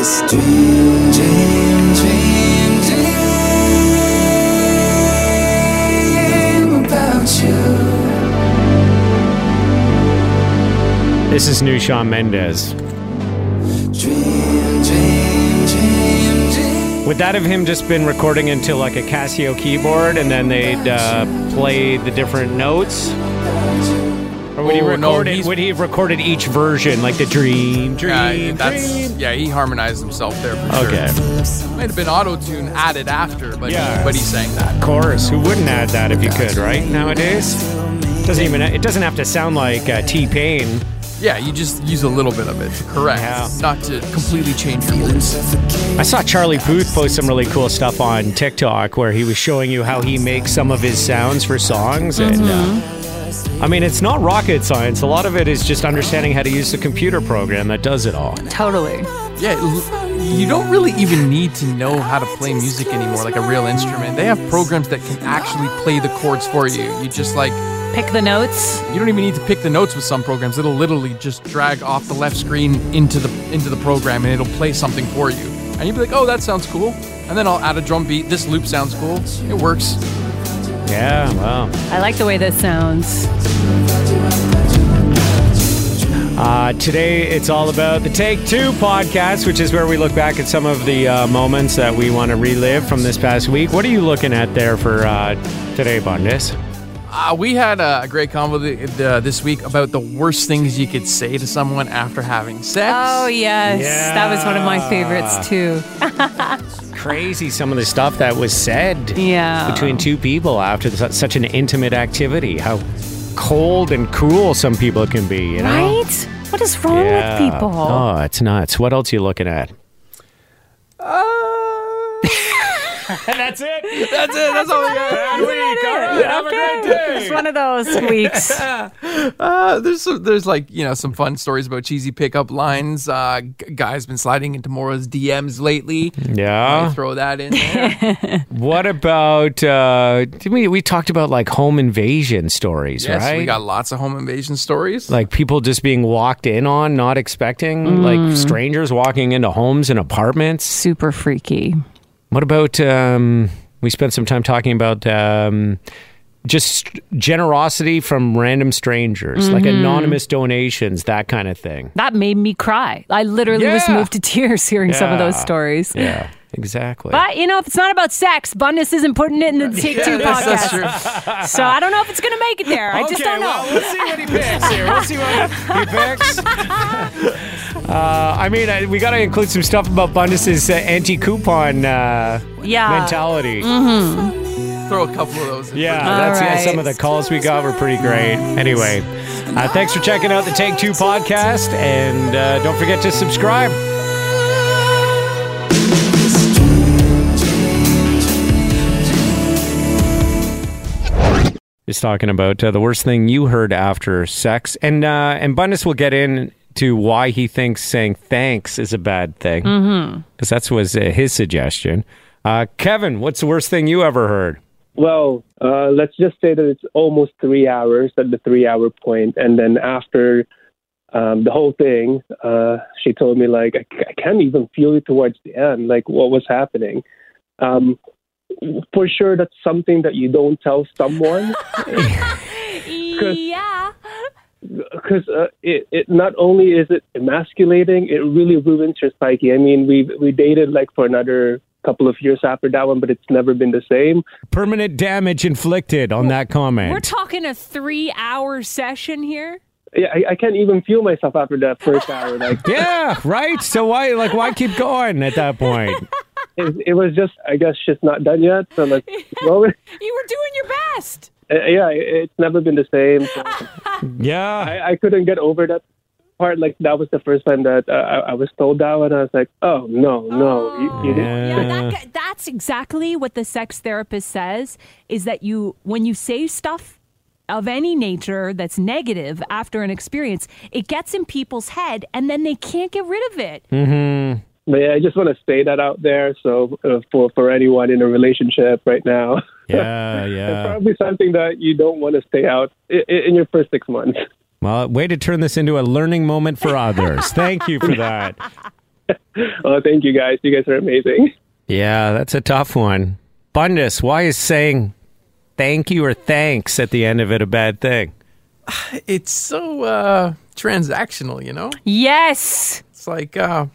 It's dream, dream, dream, dream about you. This is new Shawn Mendes. Would that have him just been recording into like a Casio keyboard and then they'd uh, play the different notes? Would he Oh, no, record it? he's- Would he have recorded each version, like the dream, dream, Yeah, that's dream? yeah. He harmonized himself there for sure. Okay, Might have been auto tune added after, but Yeah. he, but he sang that. of course. Who wouldn't add that if you could, right? Nowadays, doesn't even. It doesn't have to sound like uh, T Pain. Yeah, you just use a little bit of it to correct, Yeah. not to completely change your voice. I saw Charlie Puth post some really cool stuff on TikTok where he was showing you how he makes some of his sounds for songs. And uh, I mean, it's not rocket science. A lot of it is just understanding how to use the computer program that does it all. Totally. Yeah, l- you don't really even need to know how to play music anymore, like a real instrument. They have programs that can actually play the chords for you. You just like Pick the notes. you don't even need to pick the notes with some programs. It'll literally just drag off the left screen into the into the program and it'll play something for you. And you'll be like, "Oh, that sounds cool." And then I'll add a drum beat. This loop sounds cool. It works. Yeah, wow. I like the way this sounds. Uh, today, it's all about the Take Two podcast, which is where we look back at some of the uh, moments that we want to relive from this past week. What are you looking at there for uh, today, Bundus? Uh, we had a great convo th- th- this week about the worst things you could say to someone after having sex. Oh yes, that was one of my favorites too. Crazy, some of the stuff that was said. Yeah. between two people after su- such an intimate activity. How cold and cruel some people can be, you know? Right? What is wrong Yeah. with people? Oh, it's nuts. What else are you looking at? And that's it. That's it. That's all we got. Bad week. All right. Have a great day. It's one of those weeks. Uh, there's some, there's like you know some fun stories about cheesy pickup lines. Uh, g- guys been sliding into Maura's DMs lately. Yeah. throw that in there. What about? Uh, we we talked about like home invasion stories, yes, right? we got lots of home invasion stories. like people just being walked in on, not expecting, Mm. like strangers walking into homes and apartments. Super freaky. What about um, we spent some time talking about um, just generosity from random strangers, like Mm-hmm. anonymous donations, that kind of thing. That made me cry. I literally was moved to tears hearing some of those stories. Yeah, exactly. But you know, if it's not about sex, Bundus isn't putting it in the Take Two Yes, that's podcast. true. So I don't know if it's gonna make it there. I just don't know. we'll see what he picks here. We'll see what he picks. uh, I mean, I, we got to include some stuff about Bundus's uh, anti-coupon uh, Yeah. mentality. Throw a couple of those. in Yeah, for- that's yeah, some of the calls we got were pretty great. Anyway, uh, thanks for checking out the Take Two podcast, and uh, don't forget to subscribe. Is talking about uh, the worst thing you heard after sex, and uh, and Bundus will get into why he thinks saying thanks is a bad thing, because mm-hmm. that was uh, his suggestion. Uh, Kevin, what's the worst thing you ever heard? Well, uh, let's just say that it's almost three hours at the three hour point, and then after um, the whole thing, uh, she told me like I, c- I can't even feel it towards the end, like what was happening. Um, for sure, that's something that you don't tell someone Yeah. because uh, it, it not only is it emasculating, it really ruins your psyche. I mean, we we dated like for another couple of years after that one, but it's never been the same. Permanent damage inflicted on that comment. We're talking a three hour session here. Yeah, I, I can't even feel myself after that first hour. Like yeah, right. So why, like, why keep going at that point? it, it was just, I guess, just not done yet. So like, well, uh, You were doing your best. yeah, it- it's never been the same. So Yeah, I, I couldn't get over that part, like that was the first time that uh, I, I was told that and I was like, oh no, no, you, you didn't. Yeah, that, that's exactly what the sex therapist says is that you, when you say stuff of any nature that's negative after an experience, it gets in people's head and then they can't get rid of it. But yeah, I just want to say that out there. So uh, for for anyone in a relationship right now, Yeah, it's yeah. probably something that you don't want to stay out in, in your first six months. Well, way to turn this into a learning moment for others. Thank you for that. Oh, thank you guys. You guys are amazing. Yeah, that's a tough one. Bundus, why is saying thank you or thanks at the end of it a bad thing? It's so uh, transactional, you know. Yes. It's like, uh,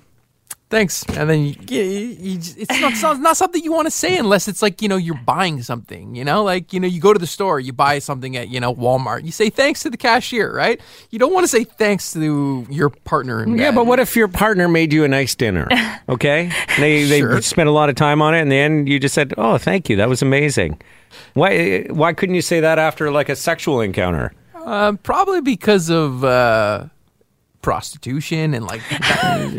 thanks, and then you, you, you it's not, it's not something you want to say unless it's like you know you're buying something. You know, like you know you go to the store, you buy something at you know Walmart, you say thanks to the cashier, right? You don't want to say thanks to your partner. In Yeah, but what if your partner made you a nice dinner? Okay, they they Sure. spent a lot of time on it, and then you just said, "Oh, thank you, that was amazing." Why why couldn't you say that after like a sexual encounter? Um, probably because of uh, prostitution and like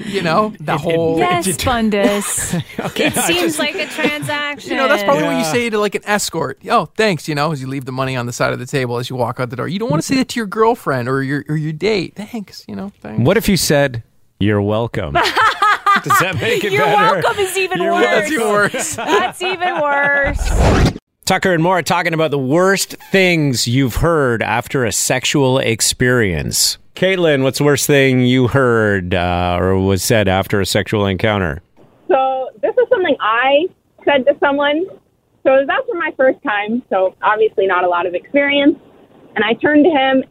you know the whole. Yes, Bundus. Okay, it seems like a transaction. You know, that's probably what you say to like an escort. Oh, thanks. You know, as you leave the money on the side of the table as you walk out the door. You don't want to say that to your girlfriend or your or your date. Thanks. You know, thanks. What if you said, "You're welcome"? Does that make it You're better? welcome is even You're worse. That's even worse. That's even worse. Tucker and Maura talking about the worst things you've heard after a sexual experience. Caitlin, what's the worst thing you heard uh, or was said after a sexual encounter? So this is something I said to someone. So it was after my first time, so obviously not a lot of experience. And I turned to him,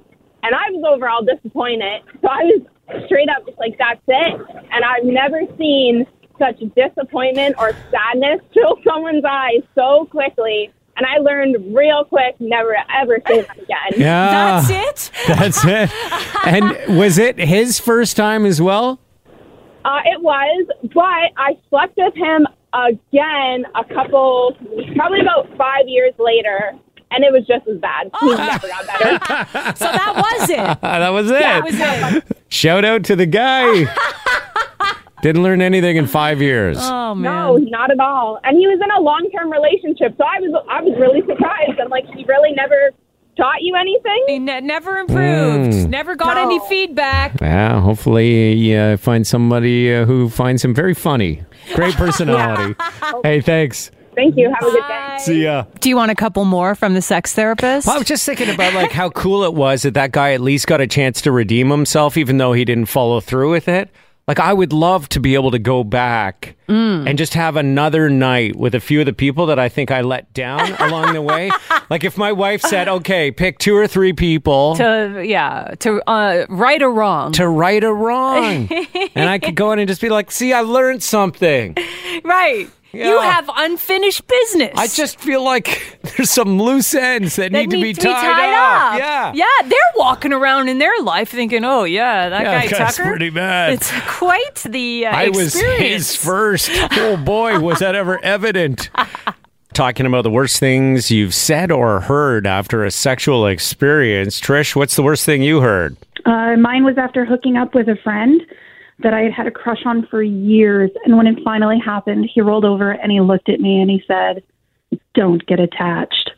and I was overall disappointed. So I was straight up just like, "That's it." And I've never seen such disappointment or sadness fill someone's eyes so quickly. And I learned real quick never ever say that again. Yeah. That's it. That's it. And was it his first time as well? Uh, it was, but I slept with him again a couple, probably about five years later, and it was just as bad. He never got better. So that was it. that was it. That was it. Shout out to the guy. Didn't learn anything in five years. Oh man. No, not at all. And he was in a long-term relationship, so I was, I was really surprised. I'm like, he really never taught you anything. He ne- never improved. Mm. Never got No. any feedback. Yeah, hopefully you uh, find somebody uh, who finds him very funny. Great personality. Hey, thanks. Thank you. Have a good day. See ya. Do you want a couple more from the sex therapist? Well, I was just thinking about like how cool it was that that guy at least got a chance to redeem himself, even though he didn't follow through with it. Like I would love to be able to go back and just have another night with a few of the people that I think I let down along the way. Like if my wife said, "Okay, pick two or three people to, yeah, to uh, right or wrong. To right or wrong," and I could go in and just be like, "See, I learned something." right. You have unfinished business. I just feel like there's some loose ends that, that need to be tied, up. Yeah, Yeah, they're walking around in their life thinking, "Oh yeah, that Yeah, guy that's Tucker." pretty bad. It's quite the uh, I was his first. Oh boy, was that ever evident. Talking about the worst things you've said or heard after a sexual experience. Trish, what's the worst thing you heard? Uh, mine was after hooking up with a friend that I had had a crush on for years. And when it finally happened, he rolled over and he looked at me and he said, Don't get attached.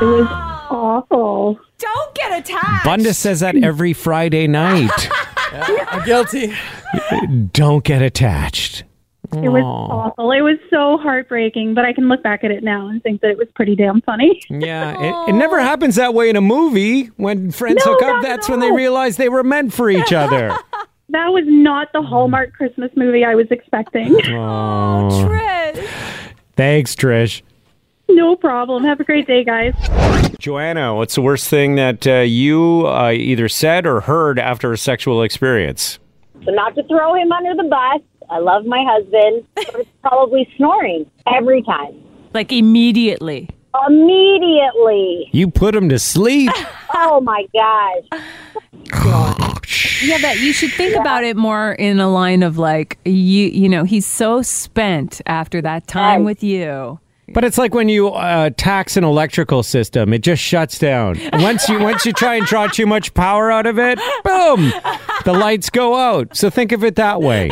It was awful. Don't get attached. Bunda says that every Friday night. I'm guilty. Don't get attached. It was awful. It was so heartbreaking, but I can look back at it now and think that it was pretty damn funny. Yeah, it, it never happens that way in a movie. When friends No, hook up, that's when they realize they were meant for each other. That was not the Hallmark Christmas movie I was expecting. oh, Trish. thanks, Trish. no problem. Have a great day, guys. Joanna, what's the worst thing that uh, you uh, either said or heard after a sexual experience? So not to throw him under the bus. I love my husband, but it's probably snoring every time. Like immediately. Immediately. You put him to sleep. Oh my gosh. Yeah, but you should think about it more in a line of like you you know, he's so spent after that time Yes. with you But it's like when you uh, tax an electrical system; it just shuts down. Once you once you try and draw too much power out of it, boom, the lights go out. So think of it that way.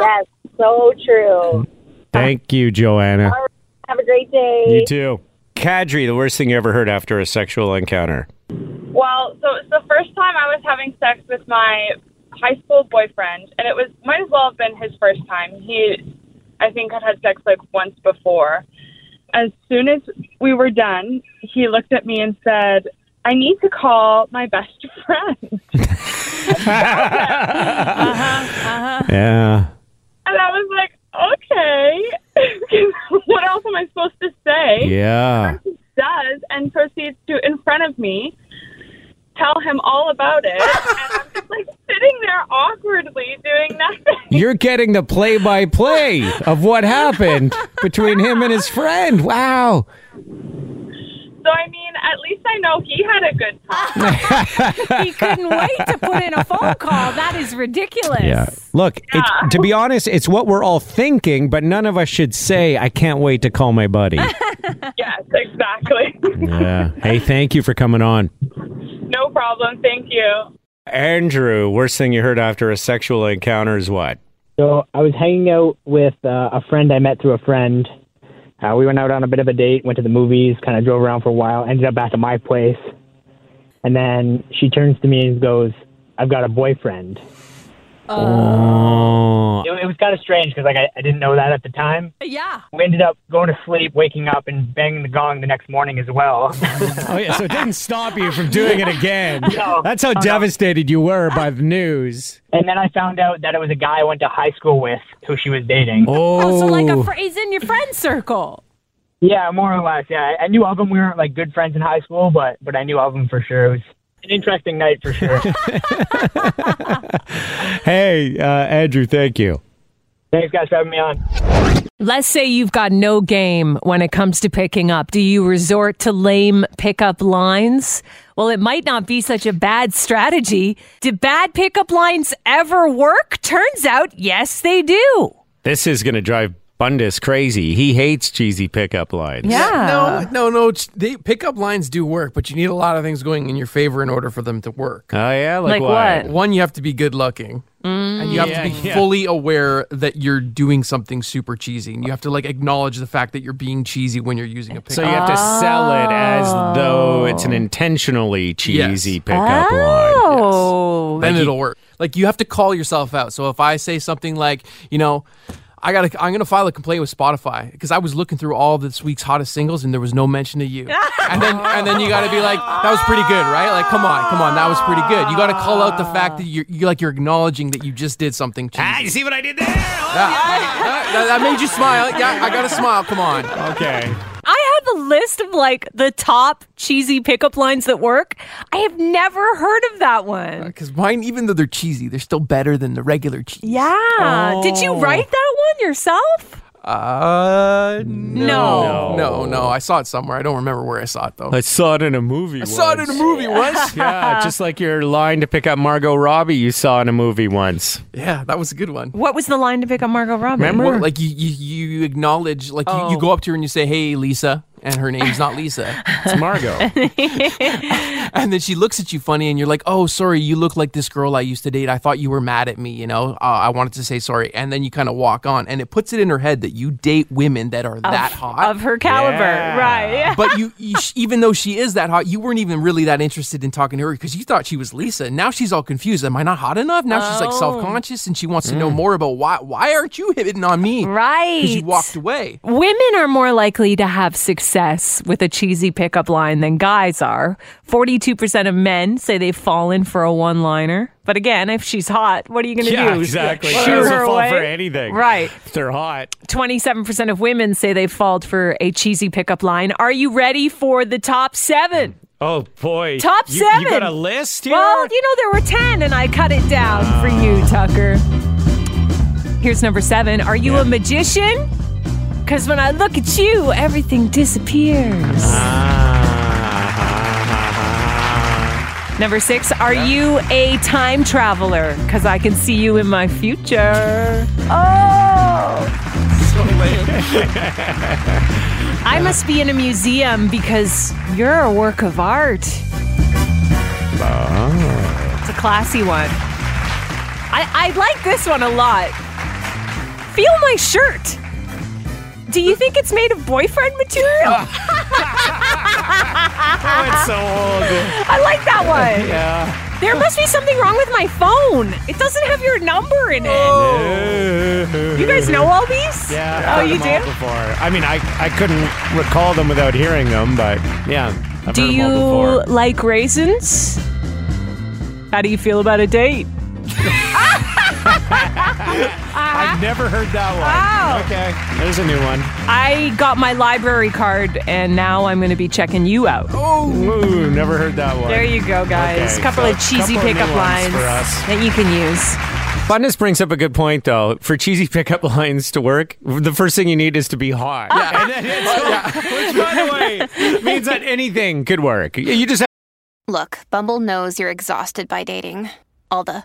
Yes, so true. Thank you, Joanna. Have a great day. You too. Kadri, the worst thing you ever heard after a sexual encounter. Well, so it's the first time I was having sex with my high school boyfriend, and it was might as well have been his first time. He, I think, had had sex like once before. As soon as we were done, he looked at me and said, "I need to call my best friend." Uh-huh, uh-huh. Yeah. And I was like, okay. what else am I supposed to say? Yeah. He does and proceeds to, in front of me, tell him all about it. and I'm just like sitting there awkwardly doing nothing. You're getting the play by play of what happened between him and his friend. Wow. So, I mean, at least I know he had a good time. he couldn't wait to put in a phone call. That is ridiculous. Yeah. Look, it's, to be honest, it's what we're all thinking, but none of us should say, I can't wait to call my buddy. yes, exactly. yeah. Hey, thank you for coming on. no problem. Thank you. Andrew, worst thing you heard after a sexual encounter is what? So I was hanging out with uh, a friend I met through a friend. Uh, we went out on a bit of a date, went to the movies, kind of drove around for a while, ended up back at my place. And then she turns to me and goes, I've got a boyfriend. Oh. It, it was kind of strange because like I, I didn't know that at the time. Yeah. We ended up going to sleep, waking up, and banging the gong the next morning as well. Oh, yeah. So it didn't stop you from doing it again. No. That's how No, no. devastated you were by the news. and then I found out that it was a guy I went to high school with who she was dating. Oh. Oh, so like a fr- he's in your friend circle. Yeah, more or less. Yeah, I I knew of him. We weren't like good friends in high school, but but I knew of him for sure. It was an interesting night for sure. Hey, uh, Andrew, thank you. Thanks, guys, for having me on. Let's say you've got no game when it comes to picking up. Do you resort to lame pickup lines? Well, it might not be such a bad strategy. Do bad pickup lines ever work? Turns out, yes, they do. This is going to drive Bundus crazy. He hates cheesy pickup lines. Yeah. No, no, no. They pickup lines do work, but you need a lot of things going in your favor in order for them to work. Oh, yeah? Like what? One, you have to be good looking. Mm. And you have Yeah, to be yeah. fully aware that you're doing something super cheesy. And you have to like acknowledge the fact that you're being cheesy when you're using a pickup. So you have to sell it as though it's an oh. intentionally cheesy pickup line. Oh. then it'll work. Like you have to call yourself out. So if I say something like, you know, I got to I'm going to file a complaint with Spotify because I was looking through all this week's hottest singles and there was no mention of you. and then and then you got to be like that was pretty good, right? Like come on, come on, that was pretty good. You got to call out the fact that you're, you like you're acknowledging that you just did something cheesy. Ah, you see what I did there? Yeah. Yeah, that, that made you smile. Yeah, I got to smile. Come on. Okay. I have a list of like the top cheesy pickup lines that work. I have never heard of that one. Because mine, even though they're cheesy, they're still better than the regular cheese. Yeah. Did you write that one yourself? Uh, No. no, no. I saw it somewhere. I don't remember where I saw it though. I saw it in a movie I saw it in a movie once. Yeah, just like your line to pick up Margot Robbie you saw in a movie once. Yeah, that was a good one. What was the line to pick up Margot Robbie? Remember? Well, like you, you, you acknowledge, like you, you Oh. go up to her and you say, "Hey, Lisa," and her name's not Lisa, It's Margot. and then she looks at you funny, and you're like, "Oh, sorry, you look like this girl I used to date. I thought you were mad at me. You know, uh, I wanted to say sorry." And then you kind of walk on, and it puts it in her head that you date women that are that hot. Of her caliber. Yeah. Right. but you, you sh- even though she is that hot, you weren't even really that interested in talking to her because you thought she was Lisa. Now she's all confused. Am I not hot enough? Now she's like Oh. self conscious and she wants to know more about why. Why aren't you hitting on me? Right. Because you walked away. Women are more likely to have success with a cheesy pickup line than guys are. 42% of men say they've fallen for a one liner. But again, if she's hot, what are you going to yeah, do? exactly. She doesn't her fall away? for anything. Right. If they're hot. 27% of women say they've fallen for a cheesy pickup line. Are you ready for the top seven? Mm. Oh boy. Top You- seven. You got a list here? Well, you know, there were 10 and I cut it down for you, ah. Tucker. Here's number seven. Are you a magician? Because when I look at you, everything disappears. Number six, are you a time traveler? Because I can see you in my future. Oh! I must be in a museum because you're a work of art. Oh. It's a classy one. I, I like this one a lot. Feel my shirt. Do you think it's made of boyfriend material? Oh, it's so old. I like that one. Yeah. There must be something wrong with my phone. It doesn't have your number in it. Oh. You guys know all these? Yeah. I've Oh, you do? Before. I mean, I, I couldn't recall them without hearing them, but yeah. I've Do heard them you like raisins? How do you feel about a date? Uh-huh. I've never heard that one. Wow. Okay. There's a new one. I got my library card and now I'm going to be checking you out. Oh, Ooh, never heard that one. There you go, guys. Okay, couple so of cheesy couple of new pickup ones lines for us. that you can use. Bundus brings up a good point, though. For cheesy pickup lines to work, the first thing you need is to be hot. And then it's- Which, by the way, means that anything could work. You just have Look, Bumble knows you're exhausted by dating. All the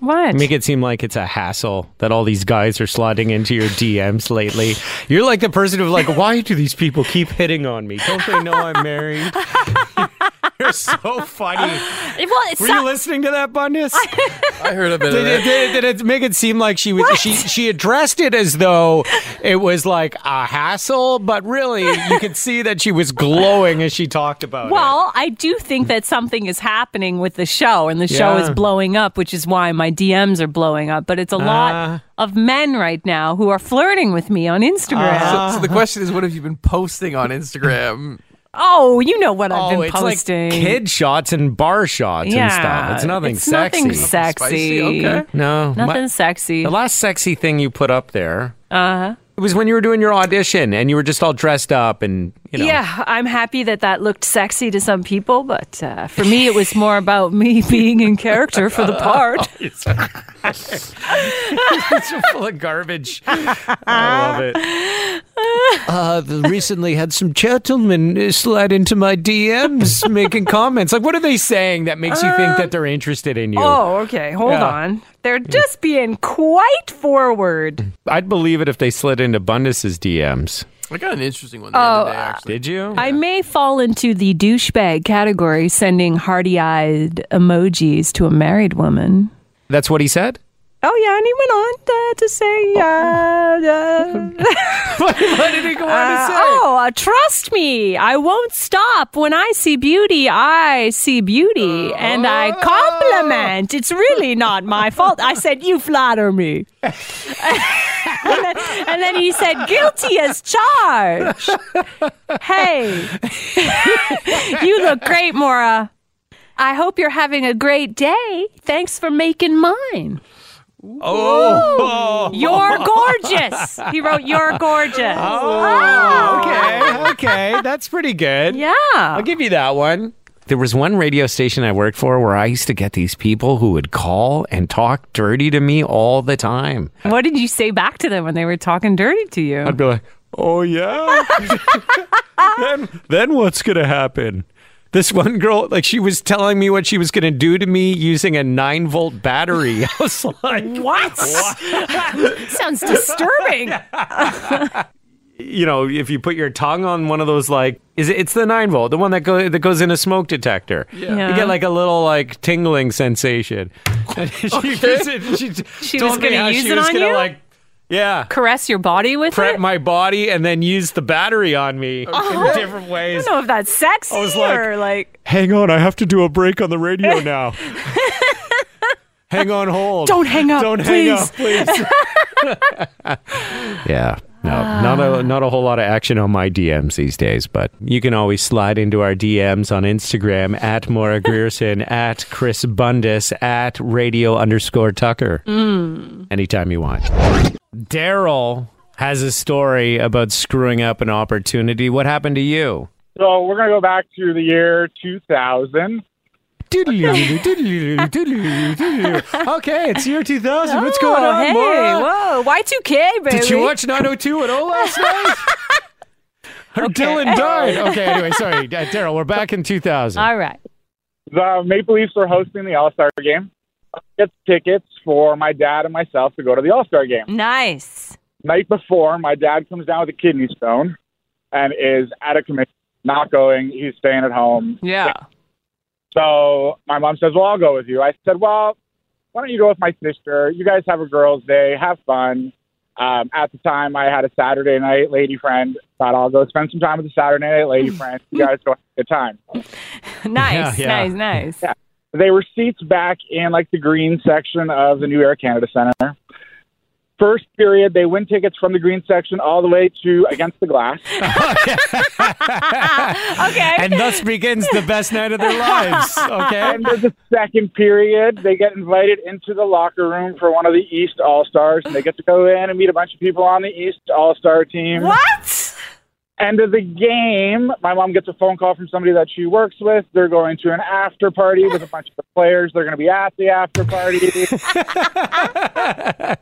What? Make it seem like it's a hassle that all these guys are slotting into your DMs lately. You're like the person who's like, why do these people keep hitting on me? Don't they know I'm married? You're so funny. Well, Were not- you listening to that, Bundus? I heard a bit of Did it, that. did, did it make it seem like she was she she addressed it as though it was like a hassle, but really you could see that she was glowing as she talked about it. Well, I do think that something is happening with the show, and the show Yeah. is blowing up, which is why my DMs are blowing up. But it's a lot Ah. of men right now who are flirting with me on Instagram. Ah. So, so the question is, what have you been posting on Instagram? Oh, you know what I've oh, been it's posting. like kid shots and bar shots and stuff. It's nothing it's sexy. Nothing sexy. Spicy, okay. No, Nothing my- sexy. the last sexy thing you put up there Uh huh. it was when you were doing your audition and you were just all dressed up and you know. Yeah, I'm happy that that looked sexy to some people, but uh, for me, it was more about me being in character for the part. it's so full of garbage. I love it. Uh, recently had some gentlemen uh, slide into my DMs making comments. Like, what are they saying that makes you think that they're interested in you? Oh, okay. Hold Yeah. on. They're just being quite forward. I'd believe it if they slid into Bundus's DMs. I got an interesting one the Oh, other day, actually. Did you? I may fall into the douchebag category, sending hearty eyed emojis to a married woman. That's what he said? Oh, yeah, and he went on uh, to say, uh, uh, what, what did he go on uh, to say? oh, uh, trust me, I won't stop. When I see beauty, I see beauty, and I compliment. It's really not my fault. I said, You flatter me. and, then, and then he said, Guilty as charged. Hey, you look great, Maura. I hope you're having a great day. Thanks for making mine. Oh, You're gorgeous. He wrote, You're gorgeous. Oh, okay, ah. okay. That's pretty good. Yeah. I'll give you that one. There was one radio station I worked for where I used to get these people who would call and talk dirty to me all the time. What did you say back to them when they were talking dirty to you? I'd be like, "Oh yeah." then, then what's gonna happen? This one girl, like, she was telling me what she was gonna do to me using a nine volt battery. I was like, What? Sounds disturbing. you know, if you put your tongue on one of those, like, is it? It's the nine volt, the one that goes that goes in a smoke detector. Yeah. You get like a little like tingling sensation. And she, she, she She told was me gonna use she it was on gonna you? like Yeah. caress your body with Prep it. my body and then use the battery on me Oh. in different I ways. don't know if that's sexy I was like- or like. Hang on, I have to do a break on the radio now. hang on hold. Don't hang up, Don't please. hang up, please. yeah. No, not a not a whole lot of action on my DMs these days, but you can always slide into our DMs on Instagram at Maura Grierson, at Chris Bundus, at radio underscore Tucker. Mm. Anytime you want. Daryl has a story about screwing up an opportunity. What happened to you? So we're gonna go back to the year 2000. Okay, it's year 2000. What's Oh, going on, hey, Maura? whoa, Y2K, baby. Did you watch 90210 last night? Her Dylan died. Okay, anyway, sorry. Uh, Daryl, we're back in 2000. All right. The Maple Leafs were hosting the All Star game. I Get tickets for my dad and myself to go to the All Star game. Nice. Night before, my dad comes down with a kidney stone and is at a commission, not going. He's staying at home. Yeah. So my mom says, "Well, I'll go with you." I said, "Well, why don't you go with my sister? You guys have a girls' day, have fun." Um, at the time, I had a Saturday night lady friend. Thought I'll go spend some time with the Saturday night lady friend. You guys go have a good time. Nice, Yeah, yeah. nice, nice. Yeah. They were seats back in like the green section of the new Air Canada Center. First period, they win tickets from the green section all the way to against the glass. okay. And thus begins the best night of their lives. Okay. And there's a second period. They get invited into the locker room for one of the East All Stars, and they get to go in and meet a bunch of people on the East All Star team. What? End of the game, my mom gets a phone call from somebody that she works with. They're going to an after party with a bunch of the players. They're going to be at the after party.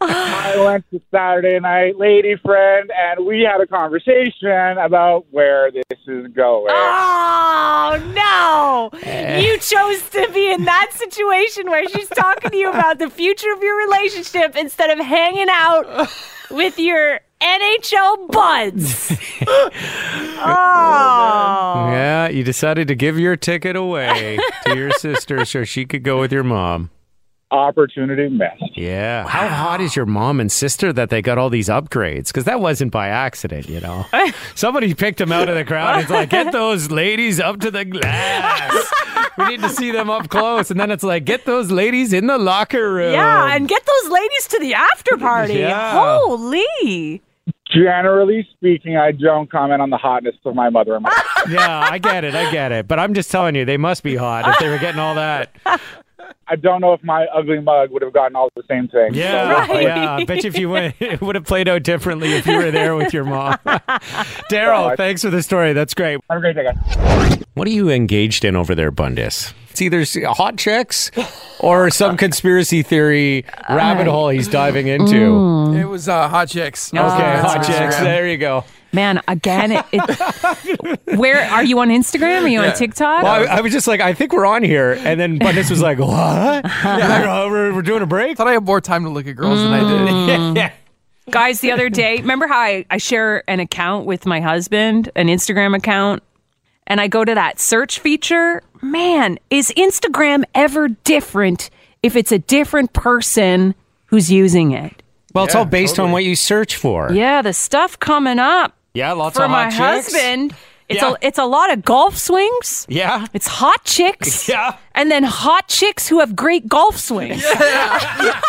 I went to Saturday night lady friend, and we had a conversation about where this is going. Oh no! Eh. You chose to be in that situation where she's talking to you about the future of your relationship instead of hanging out with your NHL buds. oh. Yeah, you decided to give your ticket away to your sister so she could go with your mom. Opportunity missed. Yeah. How hot is your mom and sister that they got all these upgrades? Because that wasn't by accident, you know. Somebody picked them out of the crowd. It's like, get those ladies up to the glass. We need to see them up close. And then it's like, get those ladies in the locker room. Yeah, and get those ladies to the after party. Yeah. Holy. Generally speaking, I don't comment on the hotness of my mother and my yeah, I get it. I get it. But I'm just telling you, they must be hot if they were getting all that. I don't know if my ugly mug would have gotten all the same thing. Yeah, So- yeah. I bet you if you went, it would have played out differently if you were there with your mom. Daryl, thanks for the story. That's great. Have a great day, guys. What are you engaged in over there, Bundus? It's either hot chicks or some conspiracy theory rabbit hole he's diving into. It was uh, hot chicks. Okay, hot chicks. There you go. Man, again, it, it, where are you on Instagram? Are you on TikTok? Well, I, I was just like, I think we're on here, and then Bundus was like, "What? Like, oh, we're, we're doing a break?" thought I had more time to look at girls than I Mm. did. yeah. Guys, the other day, remember how I, I share an account with my husband, an Instagram account, and I go to that search feature? Man, is Instagram ever different if it's a different person who's using it? Well, it's all based on what you search for. Yeah, the stuff coming up Yeah, lots for of my chicks. husband. It's Yeah. a it's a lot of golf swings. Yeah. It's hot chicks. Yeah. And then hot chicks who have great golf swings. Yeah.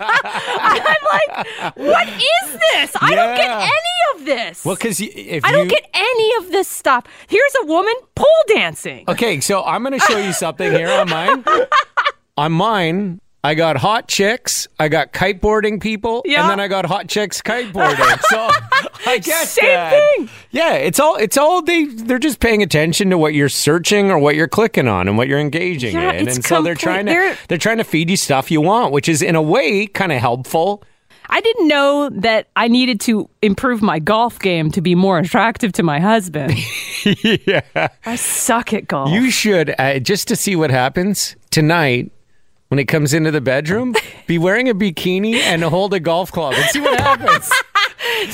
I'm like, what is this? I don't get any of this. Well, because if I you don't get any of this stuff. Here's a woman pole dancing. Okay, so I'm going to show you something here on mine. on mine, I got hot chicks, I got kiteboarding people, Yeah. and then I got hot chicks kiteboarding. so I get Same that. thing. Yeah, it's all it's all they they're just paying attention to what you're searching or what you're clicking on and what you're engaging Yeah, in. And so they're trying to they're- they're trying to feed you stuff you want, which is in a way kind of helpful. I didn't know that I needed to improve my golf game to be more attractive to my husband. yeah. I suck at golf. You should uh, just to see what happens tonight when it comes into the bedroom. be wearing a bikini and hold a golf club and see what happens.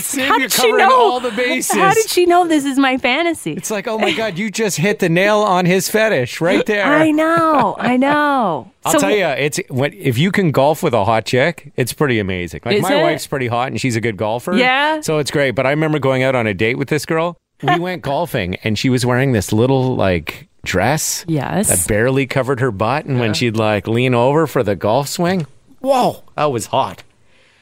Save How did she covering know? all the bases. How did she know this is my fantasy? It's like, oh my god, you just hit the nail on his fetish right there. I know, I know. I'll So- tell you, it's when if you can golf with a hot chick, it's pretty amazing. Like my it? wife's pretty hot and she's a good golfer. Yeah? So it's great. But I remember going out on a date with this girl. We went golfing and she was wearing this little like dress. Yes. That barely covered her butt. And when she'd like lean over for the golf swing, whoa, that was hot.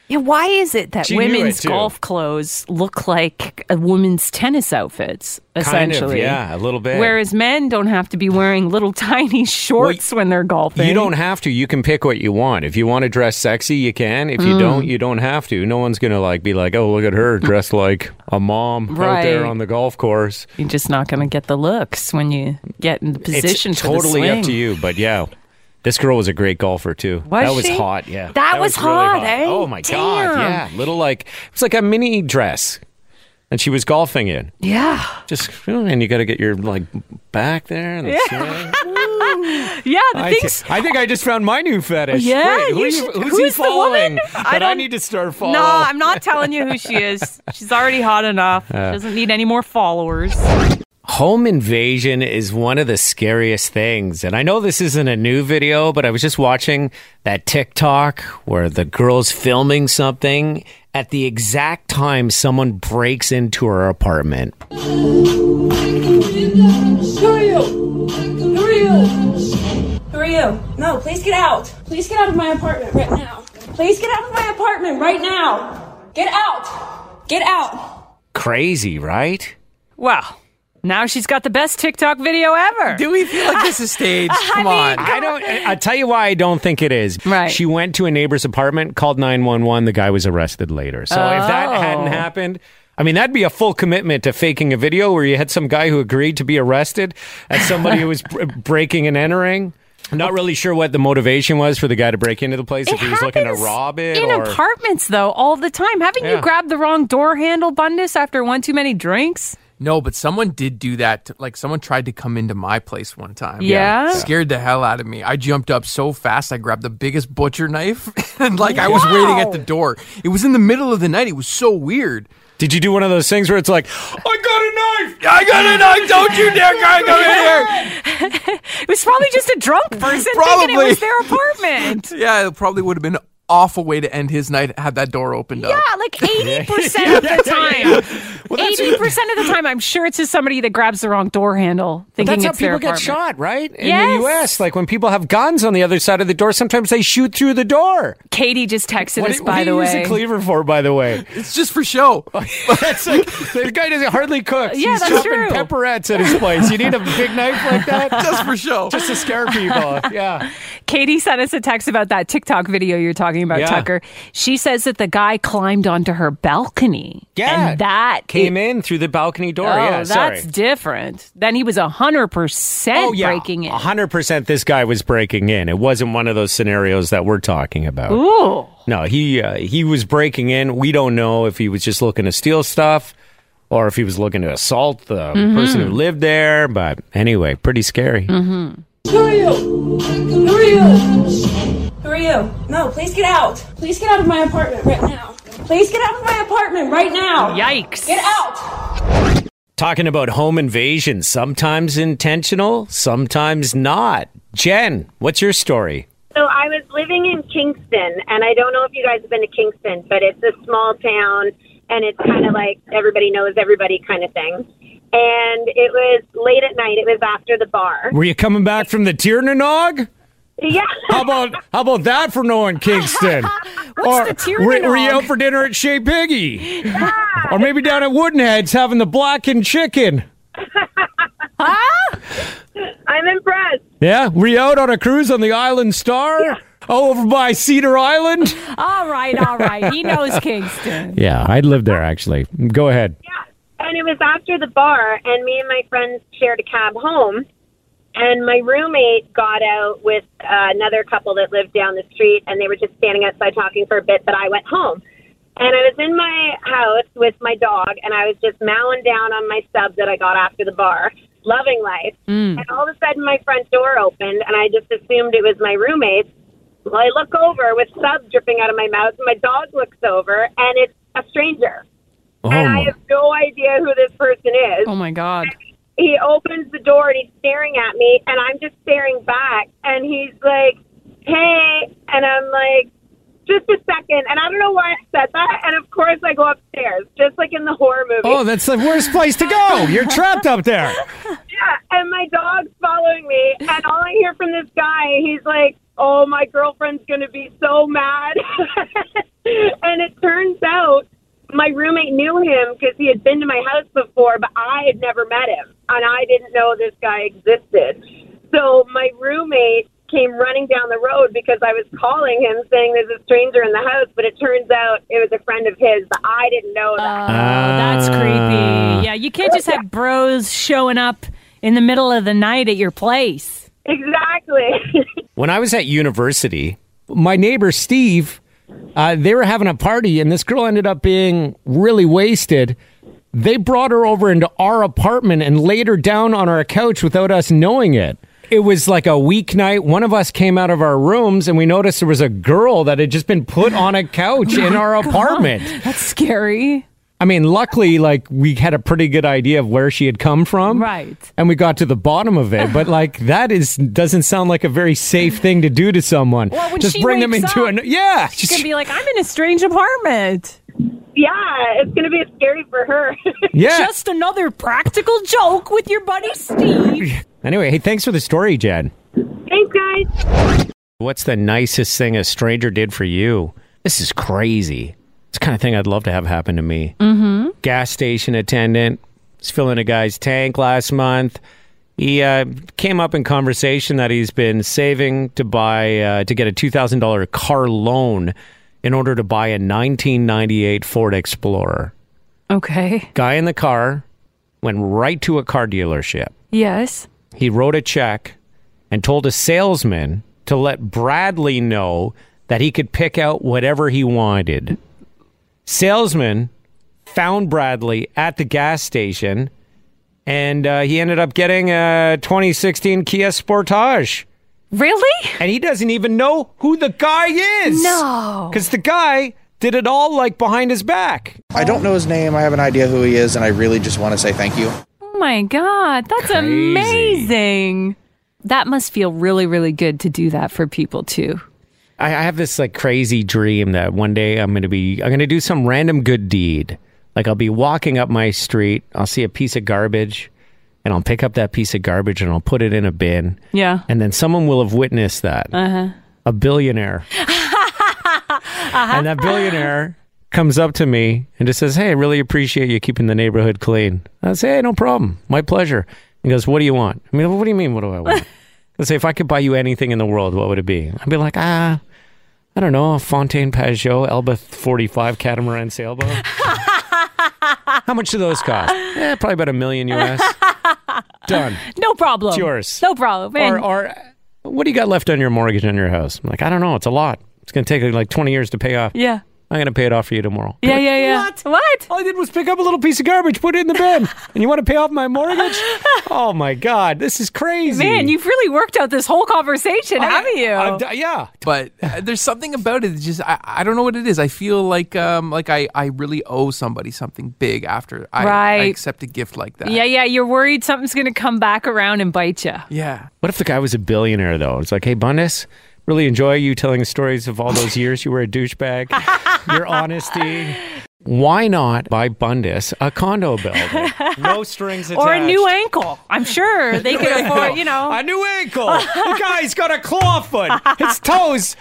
Yeah, why is it that She knew it, women's golf clothes look like a woman's tennis outfits, Kind of, essentially? yeah, a little bit. Whereas men don't have to be wearing little tiny shorts when they're golfing. You don't have to. You can pick what you want. If you want to dress sexy, you can. If you Mm. don't, you don't have to. No one's gonna like be like, "Oh, look at her dressed like a mom out there on the golf course." You're just not going to get the looks when you get in the position it's totally up to you. But yeah, this girl was a great golfer too. Was that was she? hot. Yeah, That was really hot, eh? Oh my god, yeah, little like it was like a mini dress, and she was golfing in. Yeah. Just and you got to get your like back there and the Yeah. Yeah, the I, things. thi- I think I just found my new fetish. Yeah, Wait, who you should- who's, who's following? woman? I I need to start following. No, I'm not telling you who she is. She's already hot enough. She Uh. doesn't need any more followers. Home invasion is one of the scariest things. And I know this isn't a new video, but I was just watching that TikTok where the girl's filming something at the exact time someone breaks into her apartment. Who are you? Who are you? Who are you? No, please get out. Please get out of my apartment right now. Please get out of my apartment right now. Get out. Get out. Crazy, right? Wow. Now she's got the best TikTok video ever. Do we feel like this is staged? Come on. I don't. I- I'll tell you why I don't think it is. Right. She went to a neighbor's apartment, called nine one one. The guy was arrested later. So if that Oh. hadn't happened. I mean, that'd be a full commitment to faking a video where you had some guy who agreed to be arrested as somebody who was br- breaking and entering. I'm not really sure what the motivation was for the guy to break into the place. if he was looking to rob it In or apartments, though, all the time. Haven't Yeah. you grabbed the wrong door handle, Bundus, after one too many drinks? No, but someone did do that. to- like someone tried to come into my place one time. Yeah? Scared the hell out of me. I jumped up so fast I grabbed the biggest butcher knife and like I was waiting at the door. It was in the middle of the night. It was so weird. Did you do one of those things where it's like, I got a knife! I got a knife! Don't you dare guy come in here! It was probably just a drunk person thinking Probably. it was their apartment. Yeah, it probably would have been an awful way to end his night had that door opened up. Yeah, like 80% of the time. 80% of the time, I'm sure it's just somebody that grabs the wrong door handle But thinking that's how it's their people get apartment. shot, right? In Yes. the U.S., like when people have guns on the other side of the door, sometimes they shoot through the door. Katie just texted What, us, what by do the you way. use a cleaver for, by the way? It's just for show. that's like the guy doesn't hardly cook. Yeah, He's that's chopping true. pepperettes at his place. You need a big knife like that, just for show, just to scare people. Yeah. Katie sent us a text about that TikTok video you're talking about, Yeah. Tucker. She says that the guy climbed onto her balcony. Yeah. And that Came in through the balcony door. Oh, yeah, that's sorry. different. Then he was 100% Oh, yeah. breaking in. 100% this guy was breaking in. It wasn't one of those scenarios that we're talking about. Ooh. No, he uh, he was breaking in. We don't know if he was just looking to steal stuff or if he was looking to assault the Mhm. person who lived there. But anyway, pretty scary. Mm-hmm. Who are you? Who are you? Who are you? No, please get out. Please get out of my apartment right now. Please get out of my apartment right now. Yikes. Get out. Talking about home invasion, sometimes intentional, sometimes not. Jen, what's your story? So I was living in Kingston, and I don't know if you guys have been to Kingston, but it's a small town, and it's kind of like everybody knows everybody kind of thing. And it was late at night. It was after the bar. Were you coming back from the Tir Nan Og? Yeah. How about how about that for knowing Kingston? What's the were, were you out for dinner at Chez Piggy? Or maybe down at Woodenheads having the blackened chicken? Huh? I'm impressed. Yeah, were you out on a cruise on the Island Star? Oh, over by Cedar Island? All right, all right. He knows Kingston. Yeah, I'd live there actually. Go ahead. Yeah, And it was after the bar, and me and my friends shared a cab home. And my roommate got out with uh, another couple that lived down the street, and they were just standing outside talking for a bit. But I went home, and I was in my house with my dog, and I was just mowing down on my sub that I got after the bar, loving life. Mm. And all of a sudden, my front door opened, and I just assumed it was my roommate. Well, I look over with sub dripping out of my mouth, and my dog looks over, and it's a stranger. Oh, and I have no idea who this person is. Oh my god. He opens the door and he's staring at me, and I'm just staring back, and he's like, "Hey," and I'm like, "Just a second. and I don't know why I said that, and of course I go upstairs, just like in the horror movie. Oh, that's the worst place to go. You're trapped up there. Yeah, and my dog's following me, and all I hear from this guy, he's like, "Oh, my girlfriend's gonna be so mad," and it turns out my roommate knew him because he had been to my house before, but I had never met him, and I didn't know this guy existed. So my roommate came running down the road because I was calling him saying there's a stranger in the house, but it turns out it was a friend of his, but I didn't know that. Oh, that's Ah. creepy. Yeah, you can't just have bros showing up in the middle of the night at your place. Exactly. When I was at university, my neighbor Steve, uh, they were having a party, and this girl ended up being really wasted. They brought her over into our apartment and laid her down on our couch without us knowing it. It was like a weeknight. One of us came out of our rooms and we noticed there was a girl that had just been put on a couch in our oh apartment. That's scary. I mean, luckily, like we had a pretty good idea of where she had come from, Right. And we got to the bottom of it. But like that is doesn't sound like a very safe thing to do to someone. Well, just bring them into up, an yeah. She's gonna be like, I'm in a strange apartment. Yeah, it's going to be scary for her. Yeah. Just another practical joke with your buddy Steve. Anyway, hey, thanks for the story, Jen. Thanks, guys. What's the nicest thing a stranger did for you? This is crazy. It's the kind of thing I'd love to have happen to me. Mm-hmm. gas station attendant. Was filling a guy's tank last month. He uh, came up in conversation that he's been saving to buy uh, to get a two thousand dollar car loan in order to buy a 1998 Ford Explorer. Okay. Guy in the car went right to a car dealership. Yes. He wrote a check and told a salesman to let Bradley know that he could pick out whatever he wanted. Salesman found Bradley at the gas station and uh, he ended up getting a 2016 Kia Sportage. Really? And he doesn't even know who the guy is. No. Because the guy did it all like behind his back. I don't know his name. I have an idea who he is, and I really just want to say thank you. Oh my god, that's amazing. That must feel really, really good to do that for people too. I, I have this like crazy dream that one day I'm going to be, I'm going to do some random good deed. Like I'll be walking up my street, I'll see a piece of garbage, and I'll pick up that piece of garbage and I'll put it in a bin. Yeah. And then someone will have witnessed that. Uh huh. A billionaire. And that billionaire comes up to me and just says, Hey, I really appreciate you keeping the neighborhood clean. I say, Hey, no problem. My pleasure. He goes, What do you want? I mean, what do you mean, what do I want? I say, If I could buy you anything in the world, what would it be? I'd be like, Ah, I don't know, a Fountaine Pajot Elba 45 catamaran sailboat. How much do those cost? Eh, probably about a million US. Done. No problem. It's yours. No problem. Or, or what do you got left on your mortgage on your house? I'm like, I don't know. It's a lot. It's going to take like 20 years to pay off. yeah. I'm going to pay it off for you tomorrow. Yeah, yeah, yeah. What? What? All I did was pick up a little piece of garbage, put it in the bin, and you want to pay off my mortgage? Oh my God, this is crazy. Man, you've really worked out this whole conversation, haven't you? I've d- yeah. But uh, there's something about it. that Just I, I don't know what it is. I feel like um like I, I really owe somebody something big after I, I accept a gift like that. yeah, yeah. You're worried something's going to come back around and bite you. Yeah. What if the guy was a billionaire though? It's like, hey, Bundus, really enjoy you telling the stories of all those years you were a douchebag, your honesty. Why not buy Bundus a condo building? No strings attached. Or a new ankle. I'm sure they New can afford, you know. A new ankle. the guy's got a claw foot. His toes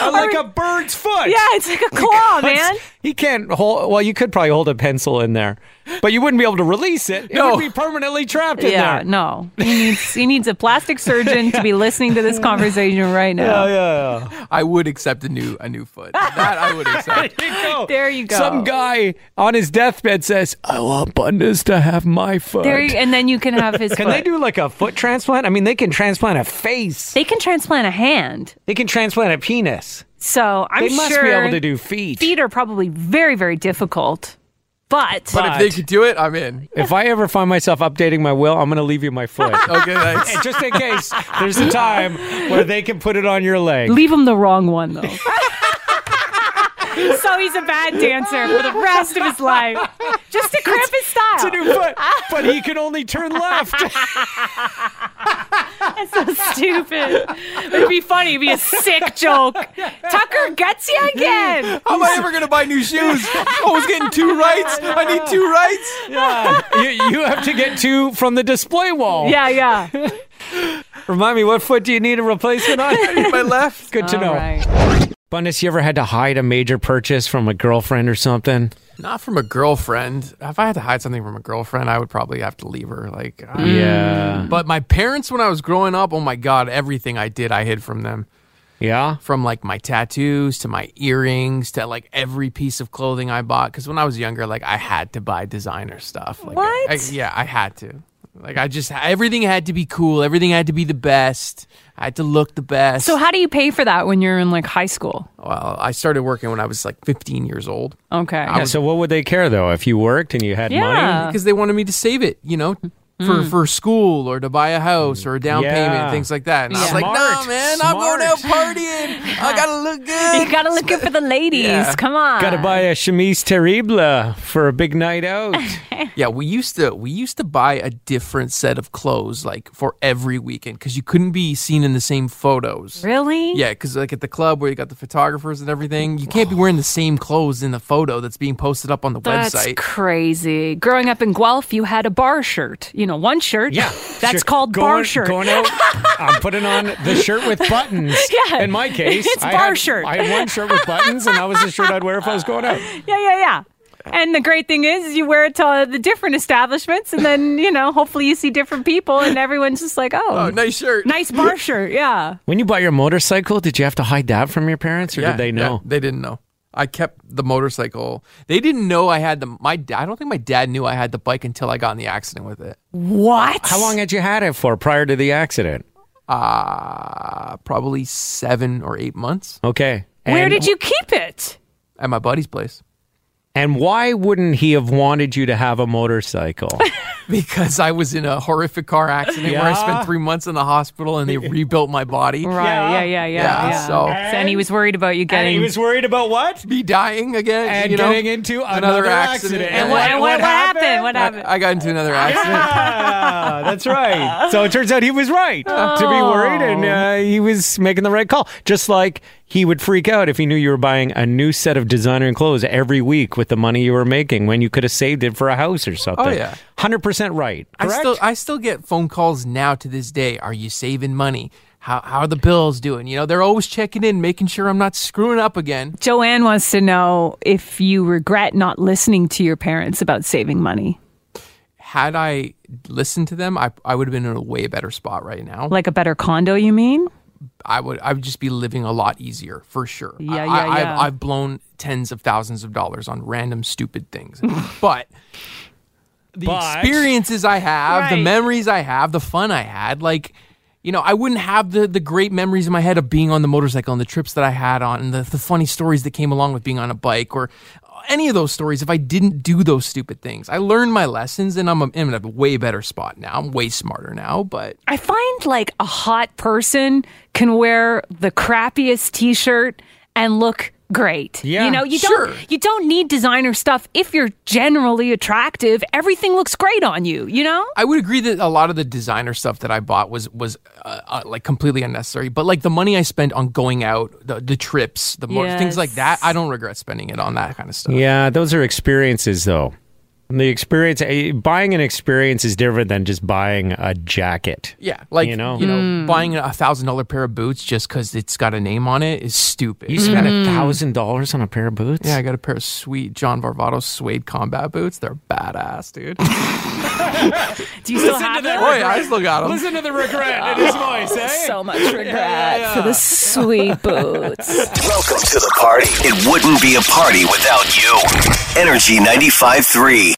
are like a bird's foot. Yeah, it's like a claw, man. He can't hold. Well, you could probably hold a pencil in there, but you wouldn't be able to release it. It No. would be permanently trapped in Yeah, there. no. He needs he needs a plastic surgeon to be listening to this conversation right now. yeah, yeah. I would accept a new a new foot. That I would accept. There you go. There you go. Some guy on his deathbed says, "I want Bundus to have my foot." There you, and then you can have his can foot. they do like a foot transplant? I mean, they can transplant a face. They can transplant a hand. They can transplant a penis. So I'm they must sure be able to do feet. feet are probably very, very difficult. But, But if they could do it, I'm in. If I ever find myself updating my will, I'm going to leave you my foot. Okay, thanks. And just in case there's a time where they can put it on your leg. leave them the wrong one though. so he's a bad dancer for the rest of his life. Just to cramp his style. It's a new foot, but he can only turn left. That's so stupid. It'd be funny. It'd be a sick joke. Tucker gets you again. How am I ever gonna buy new shoes? Oh, I was getting two rights. I need two rights. Yeah, you, you have to get two from the display wall. Yeah, yeah. Remind me, what foot do you need a replacement on? My left. Good to All know. right. Bundus, you ever had to hide a major purchase from a girlfriend or something? Not from a girlfriend. If I had to hide something from a girlfriend, I would probably have to leave her. Like, I- Yeah. But my parents, when I was growing up, oh my god, everything I did, I hid from them. Yeah. From like my tattoos to my earrings to like every piece of clothing I bought. Because when I was younger, like I had to buy designer stuff. Like, What? I- I- yeah, I had to. Like I just everything had to be cool. Everything had to be the best. I had to look the best. So how do you pay for that when you're in like high school? well, I started working when I was like 15 years old. Okay. Yeah, so what would they care though if you worked and you had money? because they wanted me to save it, you know, for Mm. for school or to buy a house or a down Yeah. payment, things like that. And I was like, no, Smart. man, I'm going out partying. I gotta look good. You gotta look good for the ladies. Yeah. Come on. Got to buy a chemise terrible for a big night out. yeah, we used to we used to buy a different set of clothes like for every weekend because you couldn't be seen in the same photos. Really? Yeah, because like at the club where you got the photographers and everything, you can't be wearing the same clothes in the photo that's being posted up on the That's website. That's crazy. Growing up in Guelph, you had a bar shirt. You know, one shirt. Yeah. That's Sure. called going, bar shirt. Going out, I'm putting on the shirt with buttons. Yeah. In my case, It's I bar had, shirt. I had one shirt with buttons, and that was the shirt I'd wear if I was going out. Yeah, yeah, yeah. And the great thing is, is you wear it to the different establishments, and then you know, hopefully, you see different people, and everyone's just like, "Oh, Oh, nice shirt. nice bar shirt." Yeah. When you bought your motorcycle, did you have to hide that from your parents, or Yeah, did they know? yeah, they didn't know. I kept the motorcycle. They didn't know I had the my. da- I don't think my dad knew I had the bike until I got in the accident with it. What? How long had you had it for prior to the accident? Uh probably seven or eight months Okay. Where And- did you keep it? at my buddy's place And why wouldn't he have wanted you to have a motorcycle? because I was in a horrific car accident where I spent three months in the hospital and they rebuilt my body. Right. Yeah. Yeah. Yeah. Yeah, yeah. so- and he was worried about you and getting. he was worried about what? Me dying again And you know? getting into another, accident. and what, and what, what happened? What happened? I, I got into another accident. Yeah, that's right. So it turns out he was right to be worried, and uh, he was making the right call. Just like he would freak out if he knew you were buying a new set of designer clothes every week with the money you were making when you could have saved it for a house or something. Oh, yeah. hundred percent right. I Correct. still I still get phone calls now to this day. Are you saving money? How how are the bills doing? You know, they're always checking in, making sure I'm not screwing up again. Joanne wants to know if you regret not listening to your parents about saving money, Had I listened to them, I I would have been in a way better spot right now. like a better condo. You mean? I would I would just be living a lot easier for sure. Yeah, I, yeah, I, yeah. I've, I've blown tens of thousands of dollars on random stupid things, but the But- experiences I have, the memories I have, the fun I had, like. You know, I wouldn't have the, the great memories in my head of being on the motorcycle and the trips that I had on and the, the funny stories that came along with being on a bike or any of those stories if I didn't do those stupid things. I learned my lessons and I'm, a, I'm in a way better spot now. I'm way smarter now, but I find like a hot person can wear the crappiest t-shirt and look great. Yeah, you know, you sure. don't you don't need designer stuff if you're generally attractive. Everything looks great on you. You know. I would agree that a lot of the designer stuff that I bought was was uh, uh, like completely unnecessary. But like the money I spent on going out, the, the trips, the more things like that, I don't regret spending it on that kind of stuff. Yeah, those are experiences, though. The experience, eh, buying an experience is different than just buying a jacket. Yeah, like You know? you know, Mm. buying a thousand dollar pair of boots just because it's got a name on it is stupid. You spent a thousand dollars on a pair of boots. Yeah, I got a pair of sweet John Varvatos suede combat boots. They're badass, dude. Do you still have them? oh yeah, I still got them. Listen to the regret in his voice, eh? So much regret for the sweet boots. Welcome to the party. It wouldn't be a party without you. Energy 95.3.